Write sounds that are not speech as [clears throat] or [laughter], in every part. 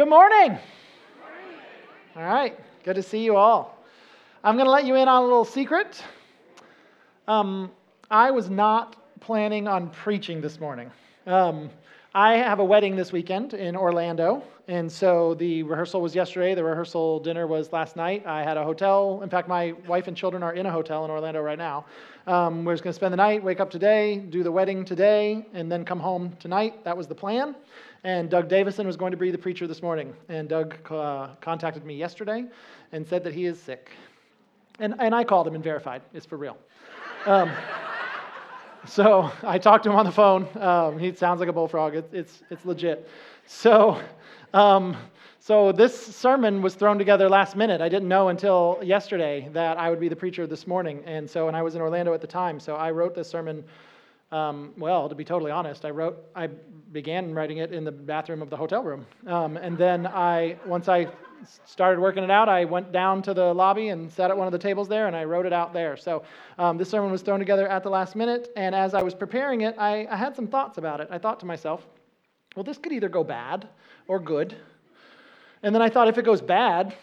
Good morning. All right, good to see you all. I'm going to let you in on a little secret. Um, I was not planning on preaching this morning. Um, I have a wedding this weekend in Orlando, and so the rehearsal was yesterday. The rehearsal dinner was last night. I had a hotel. In fact, my wife and children are in a hotel in Orlando right now. Um, we're just going to spend the night, wake up today, do the wedding today, and then come home tonight. That was the plan. And Doug Davison was going to be the preacher this morning. And Doug uh, contacted me yesterday and said that he is sick. And, and I called him and verified it's for real. Um, so I talked to him on the phone. Um, he sounds like a bullfrog. It, it's, it's legit. So, um, so this sermon was thrown together last minute. I didn't know until yesterday that I would be the preacher this morning. And so, and I was in Orlando at the time. So I wrote this sermon. Um, well, to be totally honest, I wrote, I began writing it in the bathroom of the hotel room. Um, and then I, once I started working it out, I went down to the lobby and sat at one of the tables there and I wrote it out there. So um, this sermon was thrown together at the last minute. And as I was preparing it, I, I had some thoughts about it. I thought to myself, well, this could either go bad or good. And then I thought, if it goes bad,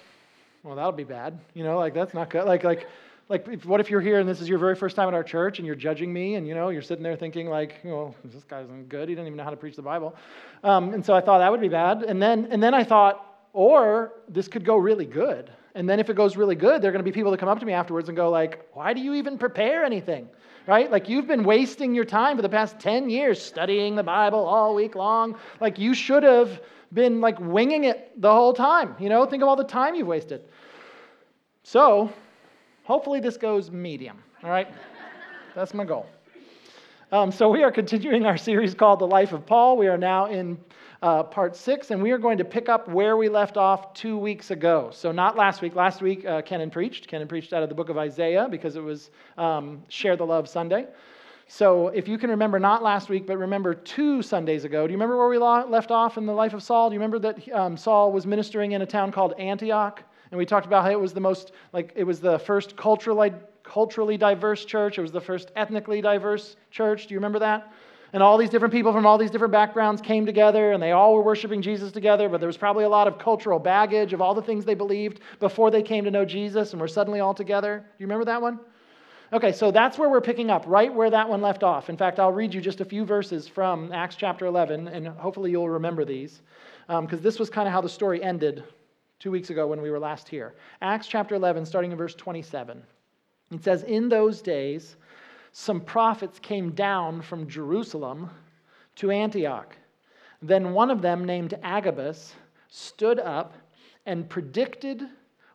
well, that'll be bad. You know, like that's not good. Like, like, like, if, what if you're here and this is your very first time at our church and you're judging me and you know you're sitting there thinking like, oh, this guy isn't good. He doesn't even know how to preach the Bible. Um, and so I thought that would be bad. And then, and then I thought, or this could go really good. And then if it goes really good, there are going to be people that come up to me afterwards and go like, "Why do you even prepare anything?" Right? Like you've been wasting your time for the past 10 years studying the Bible all week long. Like you should have been like winging it the whole time. You know, think of all the time you've wasted. So, hopefully this goes medium. All right? That's my goal. Um, so, we are continuing our series called The Life of Paul. We are now in uh, part six, and we are going to pick up where we left off two weeks ago. So, not last week. Last week, uh, Kenan preached. Kenan preached out of the book of Isaiah because it was um, Share the Love Sunday. So, if you can remember, not last week, but remember two Sundays ago, do you remember where we left off in the life of Saul? Do you remember that um, Saul was ministering in a town called Antioch? And we talked about how it was the most, like, it was the first culturally, culturally diverse church. It was the first ethnically diverse church. Do you remember that? And all these different people from all these different backgrounds came together and they all were worshiping Jesus together, but there was probably a lot of cultural baggage of all the things they believed before they came to know Jesus and were suddenly all together. Do you remember that one? Okay, so that's where we're picking up, right where that one left off. In fact, I'll read you just a few verses from Acts chapter 11, and hopefully you'll remember these, because um, this was kind of how the story ended two weeks ago when we were last here. Acts chapter 11, starting in verse 27. It says, In those days, some prophets came down from Jerusalem to Antioch. Then one of them, named Agabus, stood up and predicted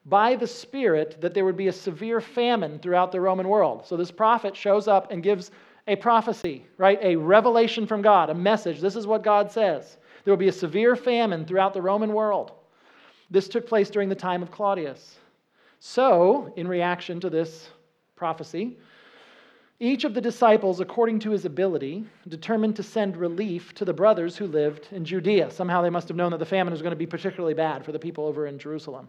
by the Spirit that there would be a severe famine throughout the Roman world. So this prophet shows up and gives a prophecy, right? A revelation from God, a message. This is what God says. There will be a severe famine throughout the Roman world. This took place during the time of Claudius. So, in reaction to this prophecy, each of the disciples, according to his ability, determined to send relief to the brothers who lived in Judea. Somehow they must have known that the famine was going to be particularly bad for the people over in Jerusalem.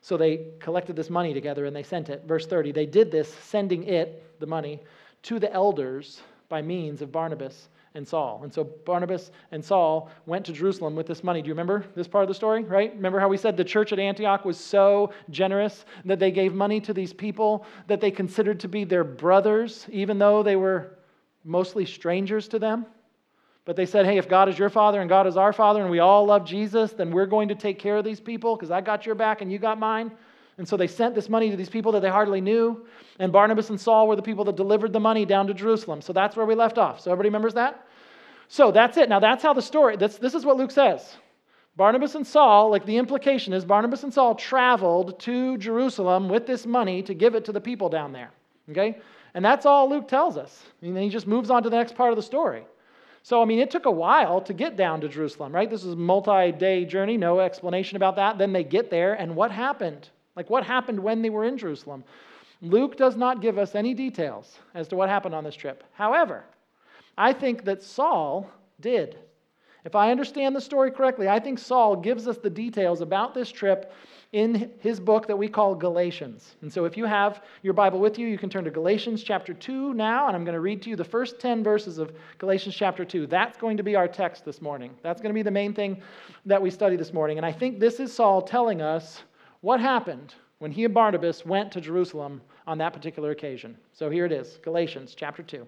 So they collected this money together and they sent it. Verse 30 they did this, sending it, the money, to the elders by means of Barnabas and Saul. And so Barnabas and Saul went to Jerusalem with this money. Do you remember this part of the story, right? Remember how we said the church at Antioch was so generous that they gave money to these people that they considered to be their brothers, even though they were mostly strangers to them? But they said, hey, if God is your father and God is our father and we all love Jesus, then we're going to take care of these people because I got your back and you got mine. And so they sent this money to these people that they hardly knew. And Barnabas and Saul were the people that delivered the money down to Jerusalem. So that's where we left off. So everybody remembers that? So that's it. Now that's how the story, that's, this is what Luke says. Barnabas and Saul, like the implication is Barnabas and Saul traveled to Jerusalem with this money to give it to the people down there. Okay? And that's all Luke tells us. And then he just moves on to the next part of the story. So, I mean, it took a while to get down to Jerusalem, right? This is a multi day journey, no explanation about that. Then they get there, and what happened? Like, what happened when they were in Jerusalem? Luke does not give us any details as to what happened on this trip. However, I think that Saul did. If I understand the story correctly, I think Saul gives us the details about this trip in his book that we call Galatians. And so if you have your Bible with you, you can turn to Galatians chapter 2 now, and I'm going to read to you the first 10 verses of Galatians chapter 2. That's going to be our text this morning. That's going to be the main thing that we study this morning. And I think this is Saul telling us what happened when he and Barnabas went to Jerusalem on that particular occasion. So here it is Galatians chapter 2,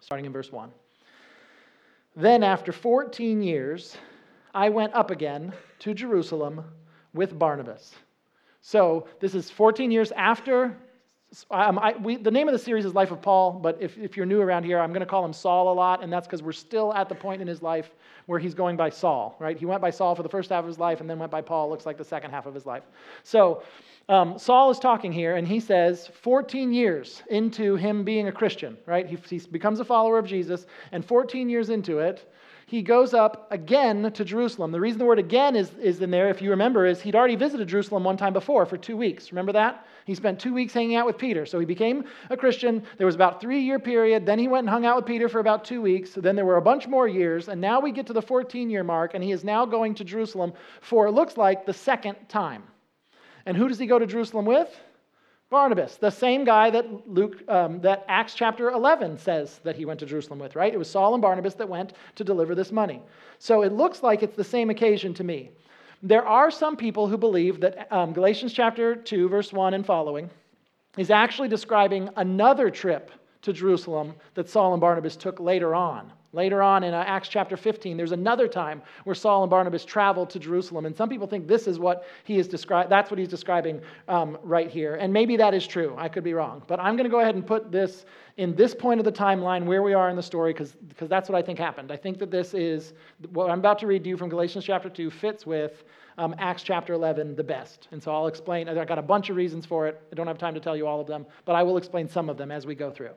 starting in verse 1. Then, after 14 years, I went up again to Jerusalem with Barnabas. So, this is 14 years after. Um, I, we, the name of the series is Life of Paul, but if, if you're new around here, I'm going to call him Saul a lot, and that's because we're still at the point in his life where he's going by Saul, right? He went by Saul for the first half of his life and then went by Paul, looks like the second half of his life. So, um, Saul is talking here, and he says 14 years into him being a Christian, right? He, he becomes a follower of Jesus, and 14 years into it, he goes up again to Jerusalem. The reason the word again is, is in there, if you remember, is he'd already visited Jerusalem one time before for two weeks. Remember that? He spent two weeks hanging out with Peter. So he became a Christian. There was about three year period. Then he went and hung out with Peter for about two weeks. Then there were a bunch more years. And now we get to the 14 year mark, and he is now going to Jerusalem for, it looks like, the second time. And who does he go to Jerusalem with? Barnabas, the same guy that Luke, um, that Acts chapter 11 says that he went to Jerusalem with, right? It was Saul and Barnabas that went to deliver this money. So it looks like it's the same occasion to me. There are some people who believe that um, Galatians chapter 2, verse 1 and following, is actually describing another trip to Jerusalem that Saul and Barnabas took later on. Later on in uh, Acts chapter 15, there's another time where Saul and Barnabas traveled to Jerusalem. And some people think this is what he is describing, that's what he's describing um, right here. And maybe that is true. I could be wrong. But I'm going to go ahead and put this in this point of the timeline where we are in the story because that's what I think happened. I think that this is what I'm about to read to you from Galatians chapter 2 fits with um, Acts chapter 11 the best. And so I'll explain. I've got a bunch of reasons for it. I don't have time to tell you all of them, but I will explain some of them as we go through.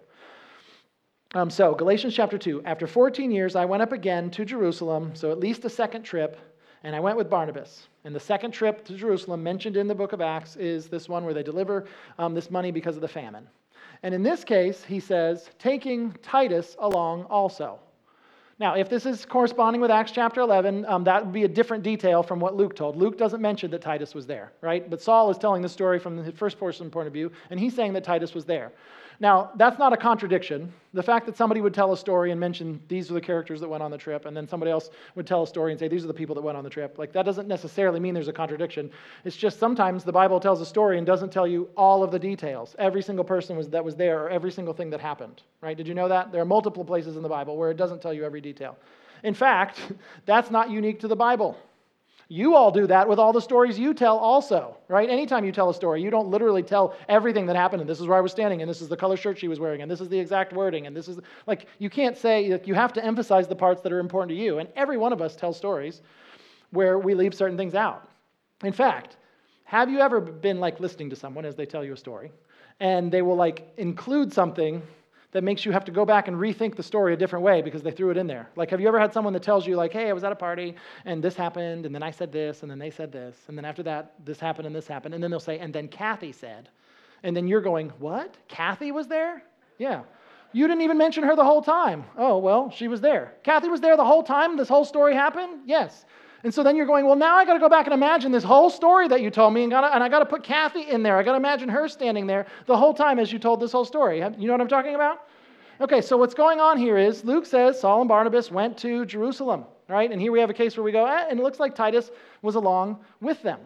Um, so, Galatians chapter 2. After 14 years, I went up again to Jerusalem, so at least a second trip, and I went with Barnabas. And the second trip to Jerusalem, mentioned in the book of Acts, is this one where they deliver um, this money because of the famine. And in this case, he says, taking Titus along also. Now, if this is corresponding with Acts chapter 11, um, that would be a different detail from what Luke told. Luke doesn't mention that Titus was there, right? But Saul is telling the story from the first person point of view, and he's saying that Titus was there. Now, that's not a contradiction. The fact that somebody would tell a story and mention these are the characters that went on the trip, and then somebody else would tell a story and say these are the people that went on the trip, like that doesn't necessarily mean there's a contradiction. It's just sometimes the Bible tells a story and doesn't tell you all of the details. Every single person was, that was there or every single thing that happened, right? Did you know that? There are multiple places in the Bible where it doesn't tell you every detail. In fact, [laughs] that's not unique to the Bible. You all do that with all the stories you tell, also, right? Anytime you tell a story, you don't literally tell everything that happened, and this is where I was standing, and this is the color shirt she was wearing, and this is the exact wording, and this is like, you can't say, like, you have to emphasize the parts that are important to you. And every one of us tells stories where we leave certain things out. In fact, have you ever been like listening to someone as they tell you a story, and they will like include something that makes you have to go back and rethink the story a different way because they threw it in there. Like, have you ever had someone that tells you, like, hey, I was at a party and this happened, and then I said this, and then they said this, and then after that, this happened and this happened, and then they'll say, and then Kathy said. And then you're going, what? Kathy was there? Yeah. You didn't even mention her the whole time. Oh, well, she was there. Kathy was there the whole time this whole story happened? Yes. And so then you're going, well, now I got to go back and imagine this whole story that you told me, and, gotta, and I got to put Kathy in there. I got to imagine her standing there the whole time as you told this whole story. You know what I'm talking about? Okay, so what's going on here is Luke says Saul and Barnabas went to Jerusalem, right? And here we have a case where we go, eh, and it looks like Titus was along with them.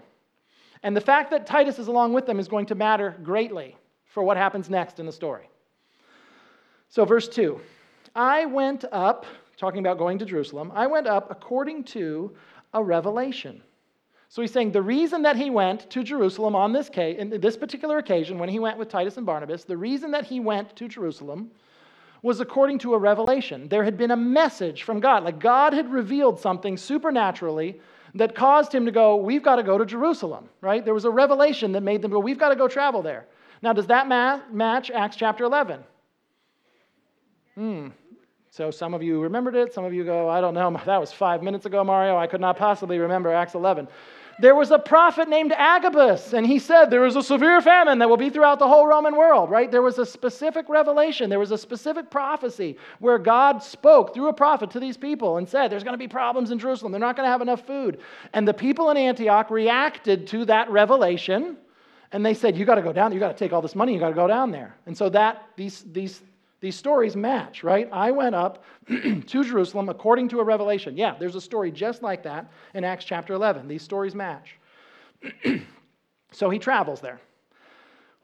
And the fact that Titus is along with them is going to matter greatly for what happens next in the story. So, verse 2 I went up, talking about going to Jerusalem, I went up according to a revelation. So he's saying the reason that he went to Jerusalem on this case, in this particular occasion, when he went with Titus and Barnabas, the reason that he went to Jerusalem was according to a revelation. There had been a message from God. Like God had revealed something supernaturally that caused him to go, We've got to go to Jerusalem, right? There was a revelation that made them go, We've got to go travel there. Now, does that match Acts chapter 11? Hmm. So some of you remembered it. Some of you go, I don't know. [laughs] That was five minutes ago, Mario. I could not possibly remember Acts 11. There was a prophet named Agabus, and he said there is a severe famine that will be throughout the whole Roman world, right? There was a specific revelation, there was a specific prophecy where God spoke through a prophet to these people and said, There's going to be problems in Jerusalem. They're not going to have enough food. And the people in Antioch reacted to that revelation, and they said, You got to go down, you got to take all this money, you got to go down there. And so that these, these these stories match, right? I went up [clears throat] to Jerusalem according to a revelation. Yeah, there's a story just like that in Acts chapter 11. These stories match. [clears throat] so he travels there.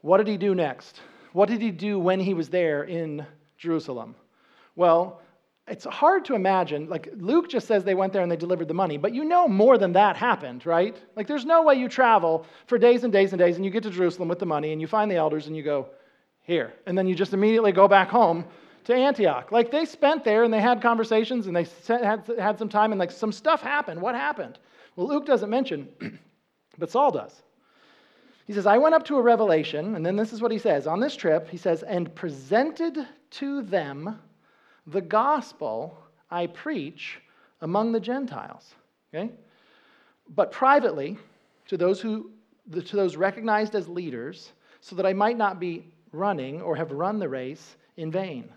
What did he do next? What did he do when he was there in Jerusalem? Well, it's hard to imagine. Like Luke just says they went there and they delivered the money, but you know more than that happened, right? Like there's no way you travel for days and days and days and you get to Jerusalem with the money and you find the elders and you go, here. And then you just immediately go back home to Antioch. Like they spent there and they had conversations and they had, had some time and like some stuff happened. What happened? Well, Luke doesn't mention, [clears throat] but Saul does. He says, I went up to a revelation, and then this is what he says. On this trip, he says, and presented to them the gospel I preach among the Gentiles. Okay? But privately, to those who to those recognized as leaders, so that I might not be running or have run the race in vain.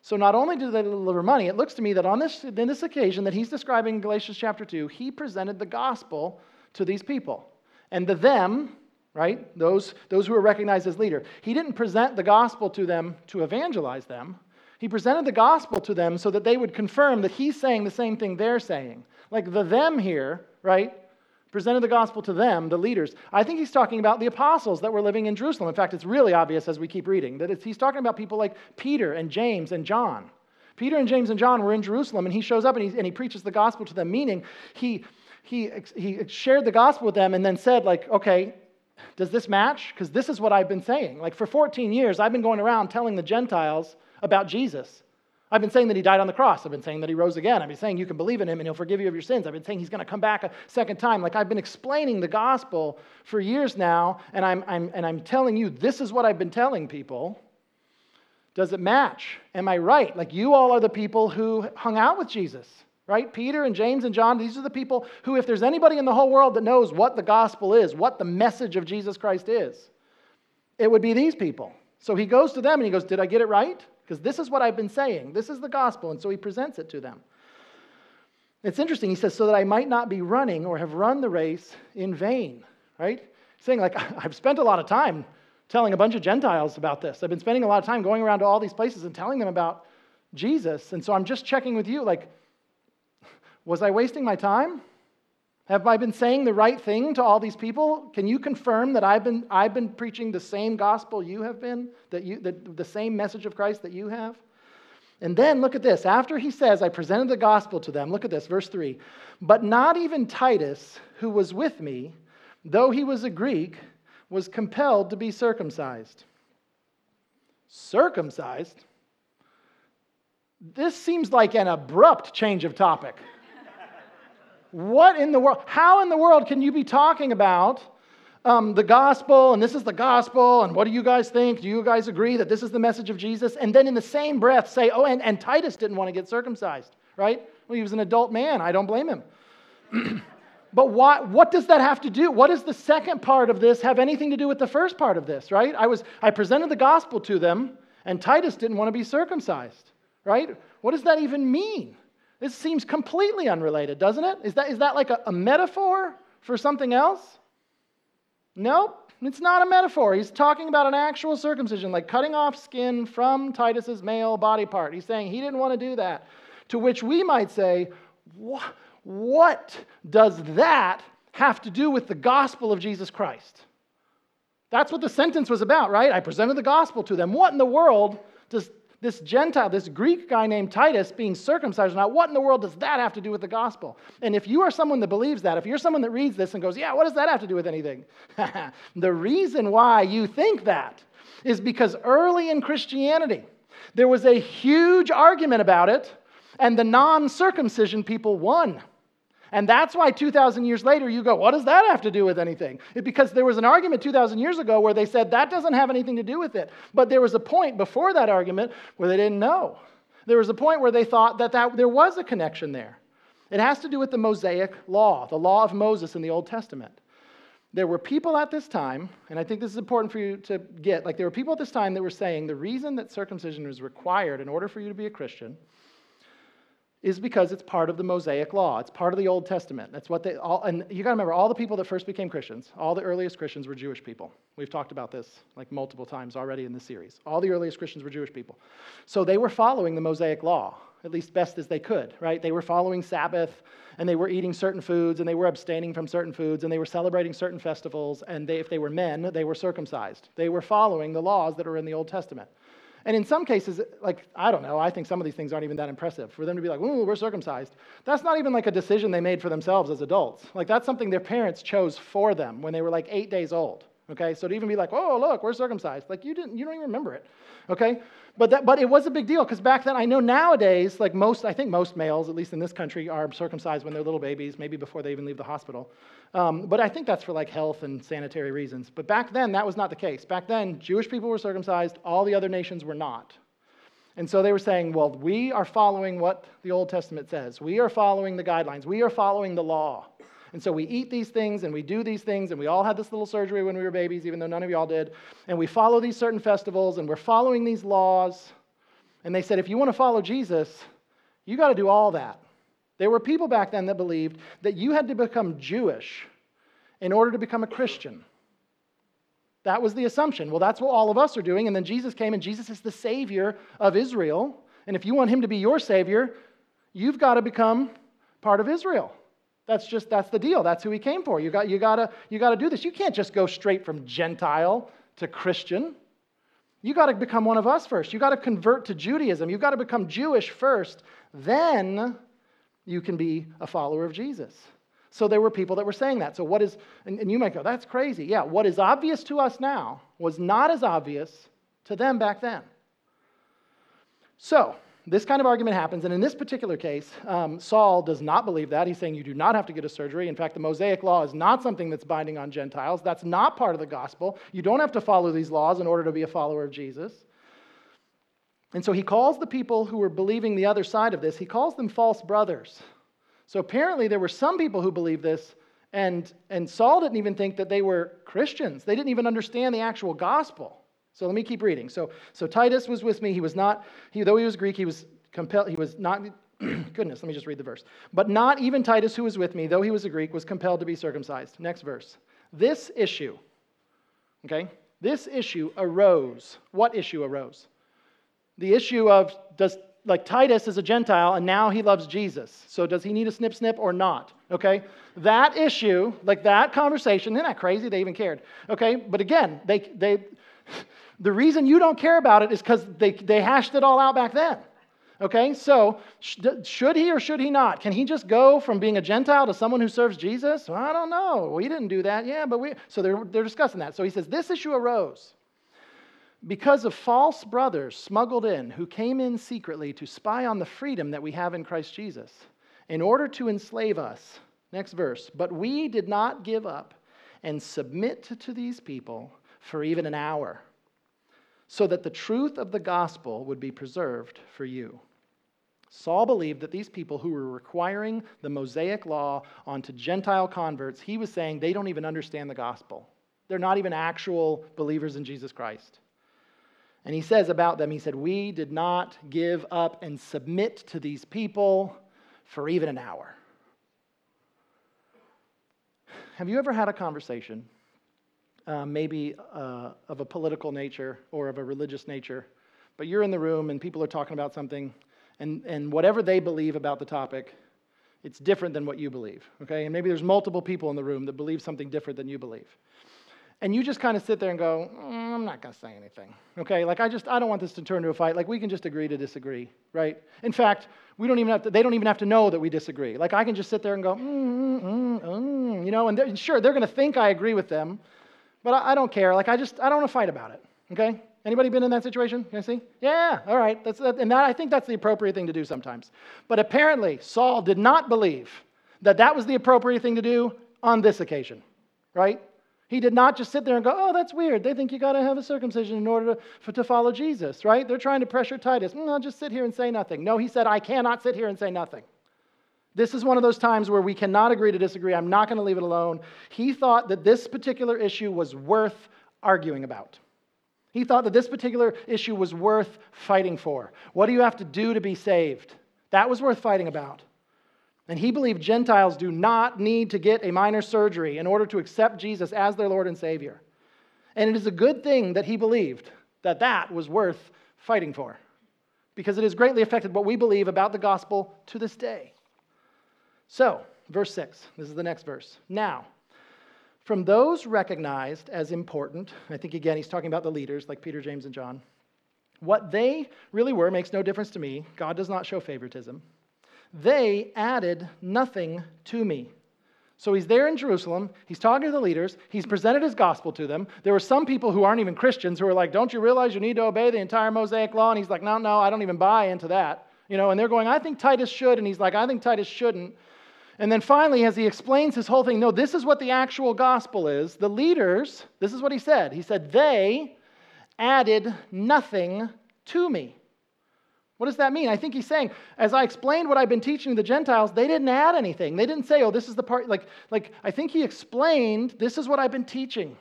So not only do they deliver money, it looks to me that on this, in this occasion that he's describing in Galatians chapter 2, he presented the gospel to these people. And the them, right, those, those who are recognized as leader, he didn't present the gospel to them to evangelize them. He presented the gospel to them so that they would confirm that he's saying the same thing they're saying. Like the them here, right, presented the gospel to them, the leaders. I think he's talking about the apostles that were living in Jerusalem. In fact, it's really obvious as we keep reading that he's talking about people like Peter and James and John. Peter and James and John were in Jerusalem, and he shows up and he, and he preaches the gospel to them, meaning he, he, he shared the gospel with them and then said, like, okay, does this match? Because this is what I've been saying. Like, for 14 years, I've been going around telling the Gentiles about Jesus. I've been saying that he died on the cross. I've been saying that he rose again. I've been saying you can believe in him and he'll forgive you of your sins. I've been saying he's going to come back a second time. Like I've been explaining the gospel for years now, and I'm, I'm, and I'm telling you this is what I've been telling people. Does it match? Am I right? Like you all are the people who hung out with Jesus, right? Peter and James and John, these are the people who, if there's anybody in the whole world that knows what the gospel is, what the message of Jesus Christ is, it would be these people. So he goes to them and he goes, Did I get it right? Because this is what I've been saying. This is the gospel. And so he presents it to them. It's interesting. He says, so that I might not be running or have run the race in vain, right? Saying, like, [laughs] I've spent a lot of time telling a bunch of Gentiles about this. I've been spending a lot of time going around to all these places and telling them about Jesus. And so I'm just checking with you, like, [laughs] was I wasting my time? Have I been saying the right thing to all these people? Can you confirm that I've been, I've been preaching the same gospel you have been, that you, that the same message of Christ that you have? And then look at this. After he says, I presented the gospel to them, look at this, verse 3. But not even Titus, who was with me, though he was a Greek, was compelled to be circumcised. Circumcised? This seems like an abrupt change of topic. What in the world? How in the world can you be talking about um, the gospel and this is the gospel and what do you guys think? Do you guys agree that this is the message of Jesus? And then in the same breath say, oh, and, and Titus didn't want to get circumcised, right? Well, he was an adult man. I don't blame him. [clears throat] but why, what does that have to do? What does the second part of this have anything to do with the first part of this, right? I, was, I presented the gospel to them and Titus didn't want to be circumcised, right? What does that even mean? This seems completely unrelated, doesn't it? Is that, is that like a, a metaphor for something else? Nope, it's not a metaphor. He's talking about an actual circumcision, like cutting off skin from Titus's male body part. He's saying he didn't want to do that. To which we might say, what does that have to do with the gospel of Jesus Christ? That's what the sentence was about, right? I presented the gospel to them. What in the world does this Gentile, this Greek guy named Titus being circumcised now, what in the world does that have to do with the gospel? And if you are someone that believes that, if you're someone that reads this and goes, yeah, what does that have to do with anything? [laughs] the reason why you think that is because early in Christianity, there was a huge argument about it, and the non circumcision people won. And that's why 2,000 years later you go, what does that have to do with anything? It, because there was an argument 2,000 years ago where they said that doesn't have anything to do with it. But there was a point before that argument where they didn't know. there was a point where they thought that, that there was a connection there. It has to do with the Mosaic law, the law of Moses in the Old Testament. There were people at this time, and I think this is important for you to get, like there were people at this time that were saying the reason that circumcision was required in order for you to be a Christian is because it's part of the Mosaic law. It's part of the Old Testament. That's what they all and you got to remember all the people that first became Christians, all the earliest Christians were Jewish people. We've talked about this like multiple times already in this series. All the earliest Christians were Jewish people. So they were following the Mosaic law, at least best as they could, right? They were following Sabbath and they were eating certain foods and they were abstaining from certain foods and they were celebrating certain festivals and they, if they were men, they were circumcised. They were following the laws that are in the Old Testament. And in some cases, like, I don't know, I think some of these things aren't even that impressive. For them to be like, ooh, we're circumcised, that's not even like a decision they made for themselves as adults. Like, that's something their parents chose for them when they were like eight days old. Okay, so to even be like, oh, look, we're circumcised, like you didn't, you don't even remember it. Okay, but that, but it was a big deal because back then, I know nowadays, like most, I think most males, at least in this country, are circumcised when they're little babies, maybe before they even leave the hospital. Um, but I think that's for like health and sanitary reasons. But back then, that was not the case. Back then, Jewish people were circumcised, all the other nations were not. And so they were saying, well, we are following what the Old Testament says. We are following the guidelines. We are following the law. And so we eat these things and we do these things, and we all had this little surgery when we were babies, even though none of y'all did. And we follow these certain festivals and we're following these laws. And they said, if you want to follow Jesus, you got to do all that. There were people back then that believed that you had to become Jewish in order to become a Christian. That was the assumption. Well, that's what all of us are doing. And then Jesus came, and Jesus is the Savior of Israel. And if you want him to be your Savior, you've got to become part of Israel. That's just that's the deal. That's who he came for. You got you gotta you gotta do this. You can't just go straight from Gentile to Christian. You got to become one of us first. You got to convert to Judaism. You got to become Jewish first. Then you can be a follower of Jesus. So there were people that were saying that. So what is and, and you might go, that's crazy. Yeah, what is obvious to us now was not as obvious to them back then. So this kind of argument happens, and in this particular case, um, Saul does not believe that. He's saying you do not have to get a surgery. In fact, the Mosaic law is not something that's binding on Gentiles. That's not part of the gospel. You don't have to follow these laws in order to be a follower of Jesus. And so he calls the people who were believing the other side of this, he calls them false brothers. So apparently, there were some people who believed this, and, and Saul didn't even think that they were Christians. They didn't even understand the actual gospel. So let me keep reading. So, so Titus was with me. He was not, he, though he was Greek, he was compelled, he was not, [clears throat] goodness, let me just read the verse. But not even Titus, who was with me, though he was a Greek, was compelled to be circumcised. Next verse. This issue, okay, this issue arose. What issue arose? The issue of does, like Titus is a Gentile and now he loves Jesus. So does he need a snip snip or not? Okay? That issue, like that conversation, isn't that crazy? They even cared. Okay? But again, they, they, [laughs] the reason you don't care about it is because they, they hashed it all out back then. Okay, so should he or should he not? Can he just go from being a Gentile to someone who serves Jesus? Well, I don't know. We didn't do that. Yeah, but we. So they're, they're discussing that. So he says, This issue arose because of false brothers smuggled in who came in secretly to spy on the freedom that we have in Christ Jesus in order to enslave us. Next verse. But we did not give up and submit to these people for even an hour so that the truth of the gospel would be preserved for you. Saul believed that these people who were requiring the Mosaic law onto Gentile converts, he was saying they don't even understand the gospel. They're not even actual believers in Jesus Christ. And he says about them, he said, We did not give up and submit to these people for even an hour. Have you ever had a conversation uh, maybe uh, of a political nature or of a religious nature, but you're in the room and people are talking about something, and, and whatever they believe about the topic, it's different than what you believe, okay? And maybe there's multiple people in the room that believe something different than you believe. And you just kind of sit there and go, mm, I'm not going to say anything, okay? Like, I just, I don't want this to turn to a fight. Like, we can just agree to disagree, right? In fact, we don't even have to, they don't even have to know that we disagree. Like, I can just sit there and go, mm, mm, mm, you know, and they're, sure, they're going to think I agree with them, but I, I don't care. Like, I just, I don't want to fight about it. Okay? Anybody been in that situation? Can I see? Yeah, all right. That's, that, and that, I think that's the appropriate thing to do sometimes. But apparently, Saul did not believe that that was the appropriate thing to do on this occasion, right? He did not just sit there and go, oh, that's weird. They think you got to have a circumcision in order to, for, to follow Jesus, right? They're trying to pressure Titus. No, I'll just sit here and say nothing. No, he said, I cannot sit here and say nothing. This is one of those times where we cannot agree to disagree. I'm not going to leave it alone. He thought that this particular issue was worth arguing about. He thought that this particular issue was worth fighting for. What do you have to do to be saved? That was worth fighting about. And he believed Gentiles do not need to get a minor surgery in order to accept Jesus as their Lord and Savior. And it is a good thing that he believed that that was worth fighting for because it has greatly affected what we believe about the gospel to this day. So, verse 6, this is the next verse. Now, from those recognized as important, I think again he's talking about the leaders like Peter, James, and John, what they really were makes no difference to me. God does not show favoritism. They added nothing to me. So he's there in Jerusalem. He's talking to the leaders. He's presented his gospel to them. There were some people who aren't even Christians who are like, Don't you realize you need to obey the entire Mosaic law? And he's like, No, no, I don't even buy into that. You know, and they're going, I think Titus should. And he's like, I think Titus shouldn't. And then finally, as he explains his whole thing, no, this is what the actual gospel is. The leaders, this is what he said. He said, They added nothing to me. What does that mean? I think he's saying, as I explained what I've been teaching the Gentiles, they didn't add anything. They didn't say, oh, this is the part, like, like I think he explained, this is what I've been teaching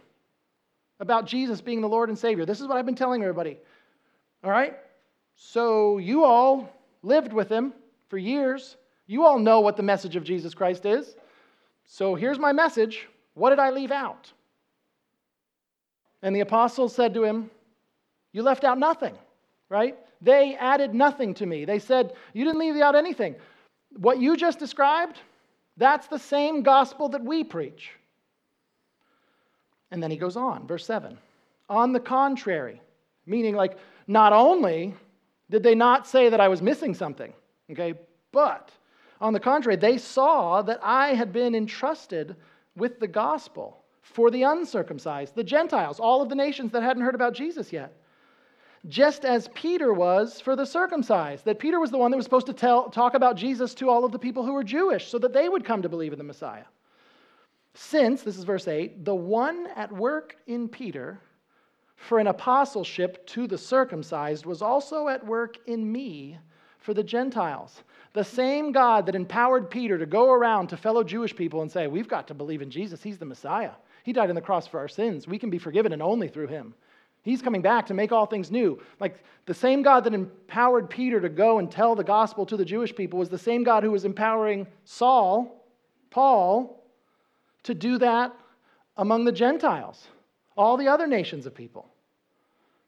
about Jesus being the Lord and Savior. This is what I've been telling everybody. All right? So you all lived with him for years. You all know what the message of Jesus Christ is. So here's my message. What did I leave out? And the apostles said to him, You left out nothing, right? They added nothing to me. They said, You didn't leave out anything. What you just described, that's the same gospel that we preach. And then he goes on, verse 7. On the contrary, meaning like, not only did they not say that I was missing something, okay, but on the contrary, they saw that I had been entrusted with the gospel for the uncircumcised, the Gentiles, all of the nations that hadn't heard about Jesus yet just as Peter was for the circumcised. That Peter was the one that was supposed to tell, talk about Jesus to all of the people who were Jewish so that they would come to believe in the Messiah. Since, this is verse 8, the one at work in Peter for an apostleship to the circumcised was also at work in me for the Gentiles. The same God that empowered Peter to go around to fellow Jewish people and say, We've got to believe in Jesus, He's the Messiah. He died on the cross for our sins. We can be forgiven and only through Him. He's coming back to make all things new. Like the same God that empowered Peter to go and tell the gospel to the Jewish people was the same God who was empowering Saul, Paul, to do that among the Gentiles, all the other nations of people.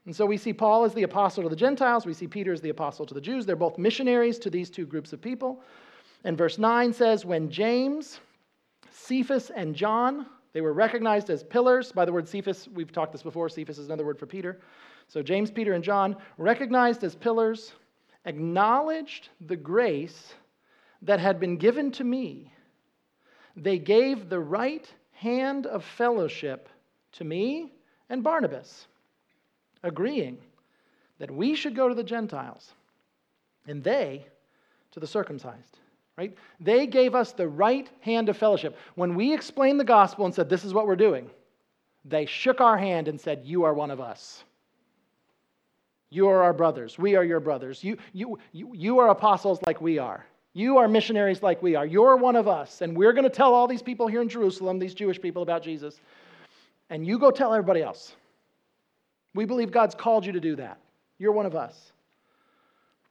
And so we see Paul as the apostle to the Gentiles, we see Peter as the apostle to the Jews. They're both missionaries to these two groups of people. And verse 9 says, When James, Cephas, and John, they were recognized as pillars. By the word Cephas, we've talked this before. Cephas is another word for Peter. So James, Peter, and John, recognized as pillars, acknowledged the grace that had been given to me. They gave the right hand of fellowship to me and Barnabas, agreeing that we should go to the Gentiles and they to the circumcised right? They gave us the right hand of fellowship. When we explained the gospel and said, This is what we're doing, they shook our hand and said, You are one of us. You are our brothers. We are your brothers. You, you, you, you are apostles like we are. You are missionaries like we are. You're one of us. And we're going to tell all these people here in Jerusalem, these Jewish people, about Jesus. And you go tell everybody else. We believe God's called you to do that. You're one of us.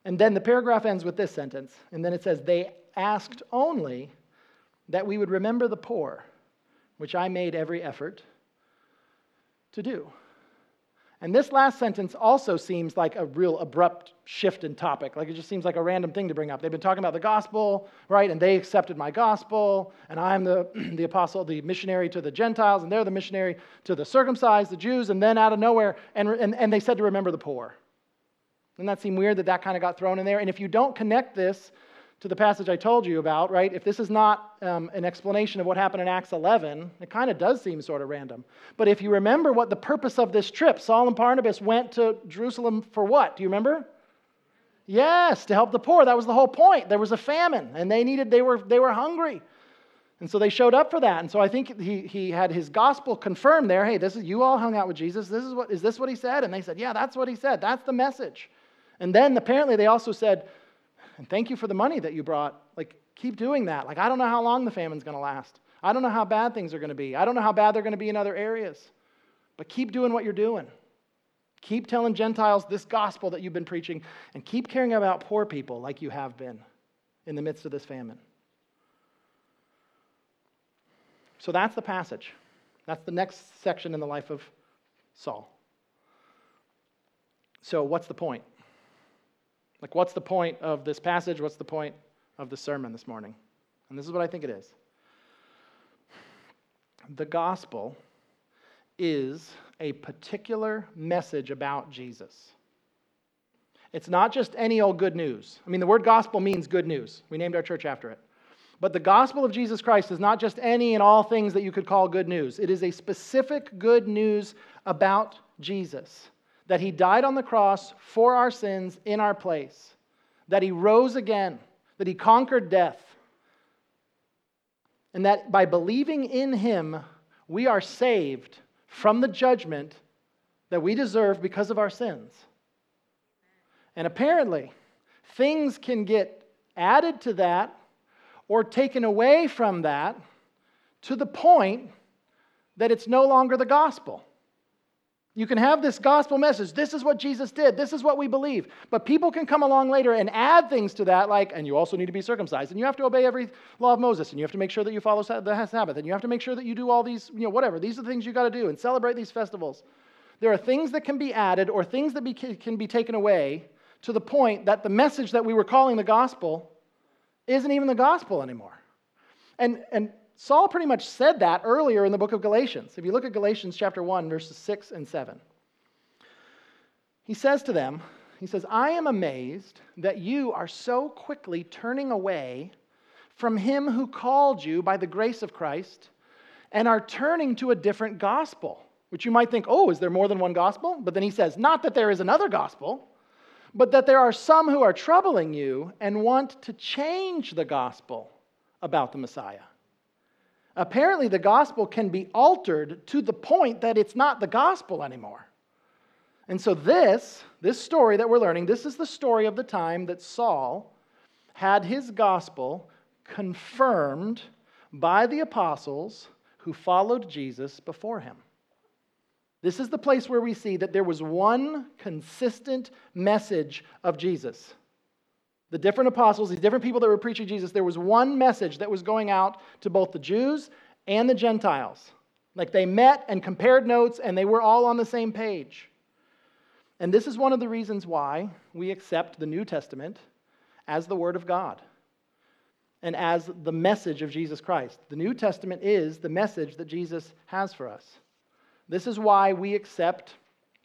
And then the paragraph ends with this sentence. And then it says, They asked only that we would remember the poor, which I made every effort to do. And this last sentence also seems like a real abrupt shift in topic. Like it just seems like a random thing to bring up. They've been talking about the gospel, right? And they accepted my gospel, and I'm the, [clears throat] the apostle, the missionary to the Gentiles, and they're the missionary to the circumcised, the Jews, and then out of nowhere, and, and, and they said to remember the poor. Doesn't that seem weird that that kind of got thrown in there? And if you don't connect this to the passage I told you about, right? If this is not um, an explanation of what happened in Acts 11, it kind of does seem sort of random. But if you remember what the purpose of this trip, Saul and Barnabas went to Jerusalem for what? Do you remember? Yes, to help the poor. That was the whole point. There was a famine, and they needed, they were, they were hungry. And so they showed up for that. And so I think he, he had his gospel confirmed there. Hey, this is you all hung out with Jesus. This is what is this what he said? And they said, Yeah, that's what he said. That's the message. And then apparently they also said, and thank you for the money that you brought. Like, keep doing that. Like, I don't know how long the famine's gonna last. I don't know how bad things are gonna be. I don't know how bad they're gonna be in other areas. But keep doing what you're doing. Keep telling Gentiles this gospel that you've been preaching, and keep caring about poor people like you have been in the midst of this famine. So that's the passage. That's the next section in the life of Saul. So, what's the point? Like, what's the point of this passage? What's the point of the sermon this morning? And this is what I think it is the gospel is a particular message about Jesus. It's not just any old good news. I mean, the word gospel means good news. We named our church after it. But the gospel of Jesus Christ is not just any and all things that you could call good news. It is a specific good news about Jesus that he died on the cross for our sins in our place, that he rose again, that he conquered death, and that by believing in him, we are saved from the judgment that we deserve because of our sins. And apparently, things can get added to that or taken away from that to the point that it's no longer the gospel. You can have this gospel message. This is what Jesus did. This is what we believe. But people can come along later and add things to that, like, and you also need to be circumcised, and you have to obey every law of Moses, and you have to make sure that you follow the Sabbath, and you have to make sure that you do all these, you know, whatever. These are the things you got to do and celebrate these festivals. There are things that can be added or things that be, can be taken away to the point that the message that we were calling the gospel isn't even the gospel anymore. And, and Saul pretty much said that earlier in the book of Galatians. If you look at Galatians chapter 1, verses 6 and 7, he says to them, he says, I am amazed that you are so quickly turning away from him who called you by the grace of Christ and are turning to a different gospel, which you might think, oh, is there more than one gospel? But then he says, not that there is another gospel, but that there are some who are troubling you and want to change the gospel about the Messiah. Apparently, the gospel can be altered to the point that it's not the gospel anymore. And so, this, this story that we're learning, this is the story of the time that Saul had his gospel confirmed by the apostles who followed Jesus before him. This is the place where we see that there was one consistent message of Jesus. The different apostles, these different people that were preaching Jesus, there was one message that was going out to both the Jews and the Gentiles. Like they met and compared notes and they were all on the same page. And this is one of the reasons why we accept the New Testament as the Word of God and as the message of Jesus Christ. The New Testament is the message that Jesus has for us. This is why we accept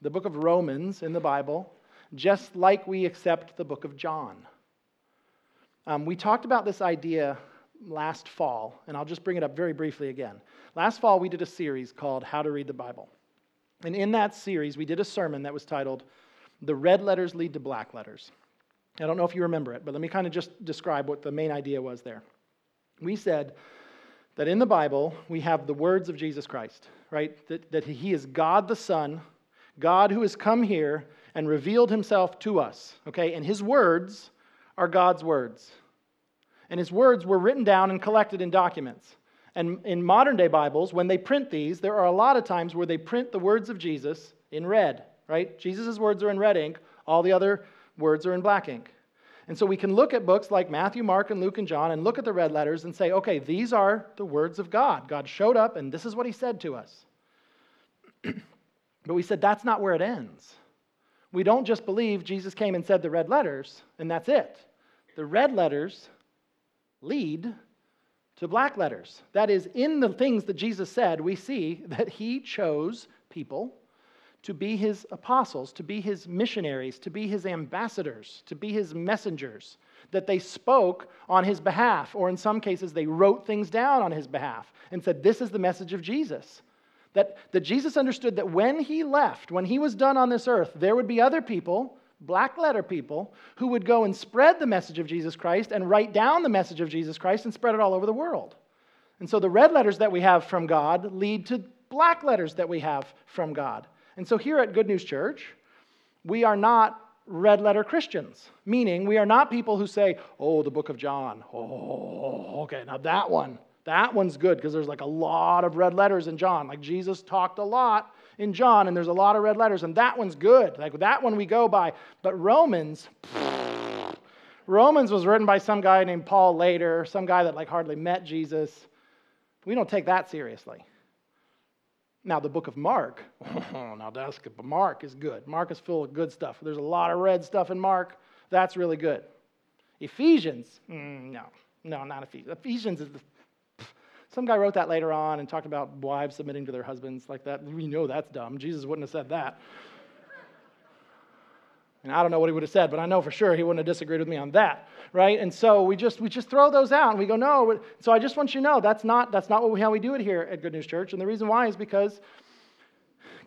the book of Romans in the Bible, just like we accept the book of John. Um, we talked about this idea last fall, and I'll just bring it up very briefly again. Last fall, we did a series called How to Read the Bible. And in that series, we did a sermon that was titled The Red Letters Lead to Black Letters. I don't know if you remember it, but let me kind of just describe what the main idea was there. We said that in the Bible, we have the words of Jesus Christ, right? That, that he is God the Son, God who has come here and revealed himself to us, okay? And his words are God's words. And his words were written down and collected in documents. And in modern day Bibles, when they print these, there are a lot of times where they print the words of Jesus in red, right? Jesus' words are in red ink, all the other words are in black ink. And so we can look at books like Matthew, Mark, and Luke, and John and look at the red letters and say, okay, these are the words of God. God showed up, and this is what he said to us. [clears throat] but we said that's not where it ends. We don't just believe Jesus came and said the red letters, and that's it. The red letters lead to black letters. That is, in the things that Jesus said, we see [laughs] that he chose people to be his apostles, to be his missionaries, to be his ambassadors, to be his messengers, that they spoke on his behalf, or in some cases, they wrote things down on his behalf and said, This is the message of Jesus. That, that Jesus understood that when he left, when he was done on this earth, there would be other people, black letter people, who would go and spread the message of Jesus Christ and write down the message of Jesus Christ and spread it all over the world. And so the red letters that we have from God lead to black letters that we have from God. And so here at Good News Church, we are not red letter Christians, meaning we are not people who say, oh, the book of John. Oh, okay, now that one, that one's good because there's like a lot of red letters in John. Like Jesus talked a lot in John, and there's a lot of red letters, and that one's good. Like that one we go by. But Romans, [sniffs] Romans was written by some guy named Paul later, some guy that like hardly met Jesus. We don't take that seriously. Now, the book of Mark, [laughs] oh, now that's good, but Mark is good. Mark is full of good stuff. There's a lot of red stuff in Mark. That's really good. Ephesians, mm, no, no, not Ephesians. Ephesians is the, some guy wrote that later on and talked about wives submitting to their husbands like that. We know that's dumb. Jesus wouldn't have said that. And I don't know what he would have said, but I know for sure he wouldn't have disagreed with me on that, right? And so we just we just throw those out and we go, no. So I just want you to know that's not that's not we, how we do it here at Good News Church. And the reason why is because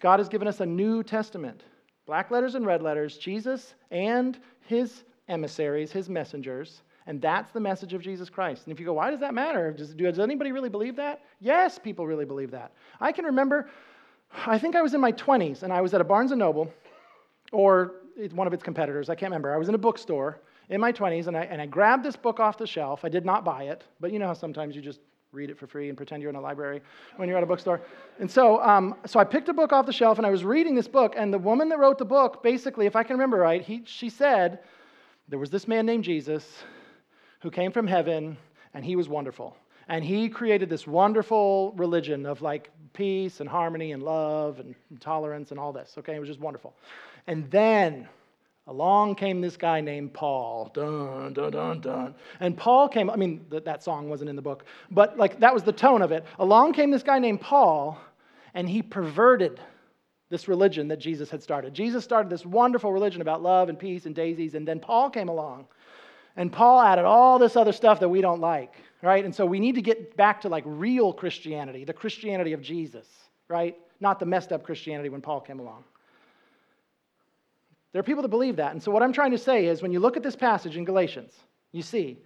God has given us a New Testament, black letters and red letters, Jesus and his emissaries, his messengers, and that's the message of Jesus Christ. And if you go, why does that matter? Does, does anybody really believe that? Yes, people really believe that. I can remember, I think I was in my 20s and I was at a Barnes and Noble or one of its competitors. I can't remember. I was in a bookstore in my 20s and I, and I grabbed this book off the shelf. I did not buy it, but you know how sometimes you just read it for free and pretend you're in a library when you're at a bookstore. And so, um, so I picked a book off the shelf and I was reading this book. And the woman that wrote the book, basically, if I can remember right, he, she said, There was this man named Jesus who came from heaven and he was wonderful. And he created this wonderful religion of like peace and harmony and love and tolerance and all this. Okay, it was just wonderful. And then along came this guy named Paul. Dun, dun, dun, dun. And Paul came, I mean, that, that song wasn't in the book, but like that was the tone of it. Along came this guy named Paul, and he perverted this religion that Jesus had started. Jesus started this wonderful religion about love and peace and daisies, and then Paul came along. And Paul added all this other stuff that we don't like, right? And so we need to get back to like real Christianity, the Christianity of Jesus, right? Not the messed up Christianity when Paul came along. There are people that believe that. And so, what I'm trying to say is when you look at this passage in Galatians, you see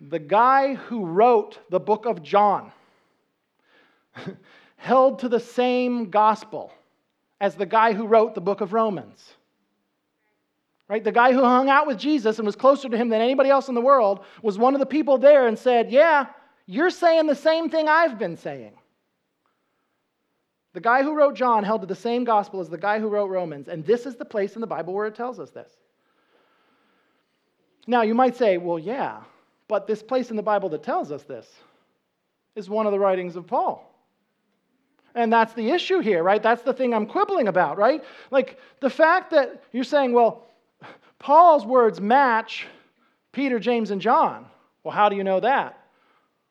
the guy who wrote the book of John [laughs] held to the same gospel as the guy who wrote the book of Romans. Right? The guy who hung out with Jesus and was closer to him than anybody else in the world was one of the people there and said, Yeah, you're saying the same thing I've been saying. The guy who wrote John held to the same gospel as the guy who wrote Romans, and this is the place in the Bible where it tells us this. Now, you might say, well, yeah, but this place in the Bible that tells us this is one of the writings of Paul. And that's the issue here, right? That's the thing I'm quibbling about, right? Like the fact that you're saying, well, Paul's words match Peter, James, and John. Well, how do you know that?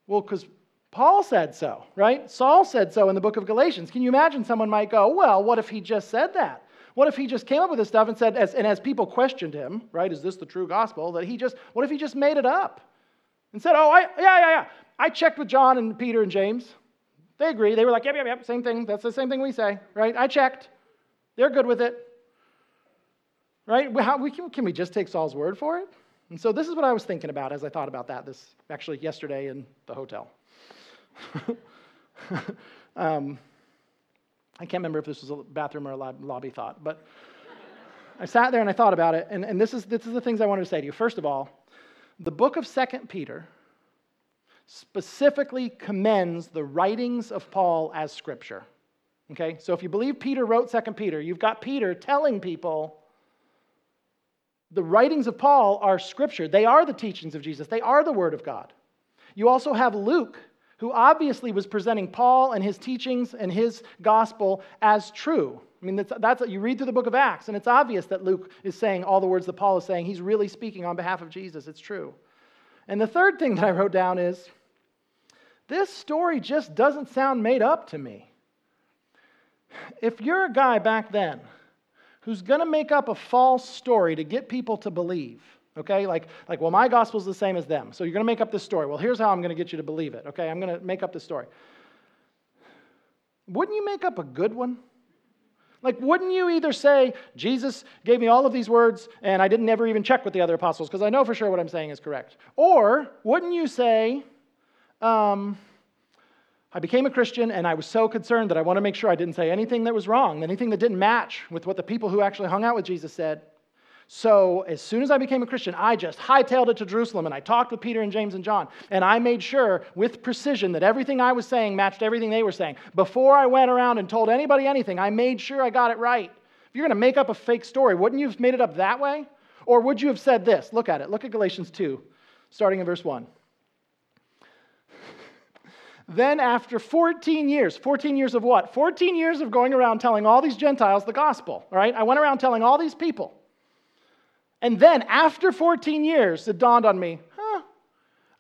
Well, because Paul said so, right? Saul said so in the book of Galatians. Can you imagine someone might go, well, what if he just said that? What if he just came up with this stuff and said, as, and as people questioned him, right, is this the true gospel? That he just, what if he just made it up and said, oh, I, yeah, yeah, yeah. I checked with John and Peter and James. They agree. They were like, yep, yep, yep, same thing. That's the same thing we say, right? I checked. They're good with it. Right? How, we can, can we just take Saul's word for it? And so this is what I was thinking about as I thought about that this actually yesterday in the hotel. [laughs] um, I can't remember if this was a bathroom or a lobby thought, but I sat there and I thought about it, and, and this, is, this is the things I wanted to say to you. First of all, the book of Second Peter specifically commends the writings of Paul as scripture. Okay? So if you believe Peter wrote Second Peter, you've got Peter telling people the writings of Paul are scripture. They are the teachings of Jesus. They are the word of God. You also have Luke who obviously was presenting Paul and his teachings and his gospel as true. I mean, that's, that's you read through the book of Acts, and it's obvious that Luke is saying all the words that Paul is saying. He's really speaking on behalf of Jesus. It's true. And the third thing that I wrote down is this story just doesn't sound made up to me. If you're a guy back then who's going to make up a false story to get people to believe, okay? Like, like, well, my gospel's the same as them. So you're going to make up this story. Well, here's how I'm going to get you to believe it, okay? I'm going to make up this story. Wouldn't you make up a good one? Like, wouldn't you either say, Jesus gave me all of these words and I didn't ever even check with the other apostles because I know for sure what I'm saying is correct? Or wouldn't you say, um, I became a Christian and I was so concerned that I want to make sure I didn't say anything that was wrong, anything that didn't match with what the people who actually hung out with Jesus said. So as soon as I became a Christian, I just hightailed it to Jerusalem and I talked with Peter and James and John. And I made sure with precision that everything I was saying matched everything they were saying. Before I went around and told anybody anything, I made sure I got it right. If you're going to make up a fake story, wouldn't you have made it up that way? Or would you have said this? Look at it. Look at Galatians 2, starting in verse 1. Then, after 14 years, 14 years of what? 14 years of going around telling all these Gentiles the gospel, right? I went around telling all these people. And then, after 14 years, it dawned on me, huh,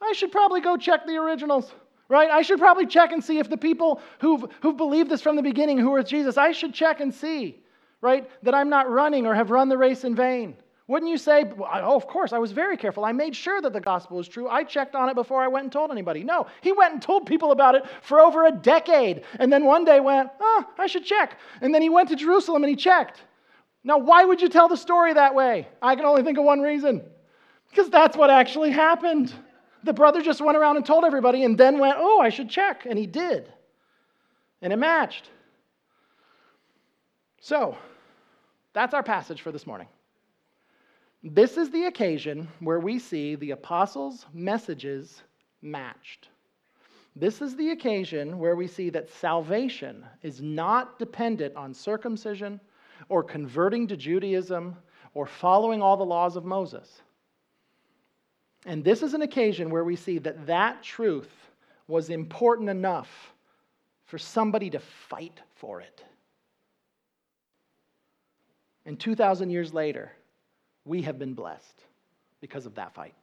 I should probably go check the originals, right? I should probably check and see if the people who've, who've believed this from the beginning, who are Jesus, I should check and see, right, that I'm not running or have run the race in vain. Wouldn't you say, oh, of course, I was very careful. I made sure that the gospel was true. I checked on it before I went and told anybody. No, he went and told people about it for over a decade. And then one day went, oh, I should check. And then he went to Jerusalem and he checked. Now, why would you tell the story that way? I can only think of one reason because that's what actually happened. The brother just went around and told everybody and then went, Oh, I should check. And he did. And it matched. So, that's our passage for this morning. This is the occasion where we see the apostles' messages matched. This is the occasion where we see that salvation is not dependent on circumcision or converting to Judaism or following all the laws of Moses. And this is an occasion where we see that that truth was important enough for somebody to fight for it. And 2,000 years later, we have been blessed because of that fight.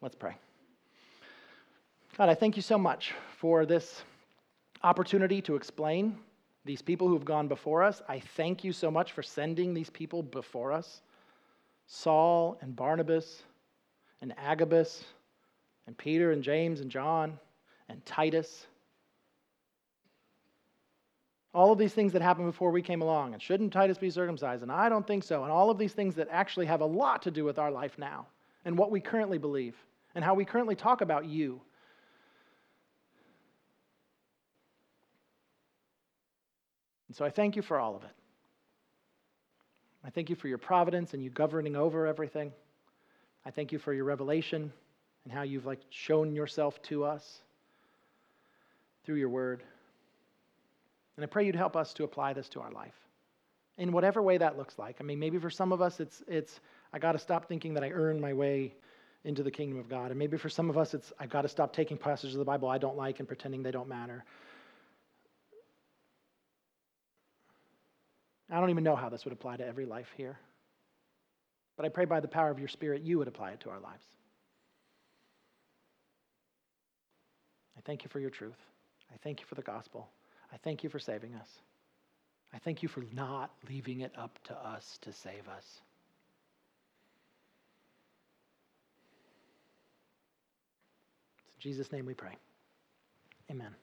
Let's pray. God, I thank you so much for this opportunity to explain these people who've gone before us. I thank you so much for sending these people before us Saul and Barnabas and Agabus and Peter and James and John and Titus. All of these things that happened before we came along. And shouldn't Titus be circumcised? And I don't think so. And all of these things that actually have a lot to do with our life now and what we currently believe and how we currently talk about you And so I thank you for all of it. I thank you for your providence and you governing over everything. I thank you for your revelation and how you've like shown yourself to us through your word. And I pray you'd help us to apply this to our life in whatever way that looks like. I mean, maybe for some of us it's it's I got to stop thinking that I earn my way into the kingdom of God. And maybe for some of us it's I've got to stop taking passages of the Bible I don't like and pretending they don't matter. I don't even know how this would apply to every life here. But I pray by the power of your Spirit, you would apply it to our lives. I thank you for your truth. I thank you for the gospel. I thank you for saving us. I thank you for not leaving it up to us to save us. It's in Jesus' name we pray. Amen.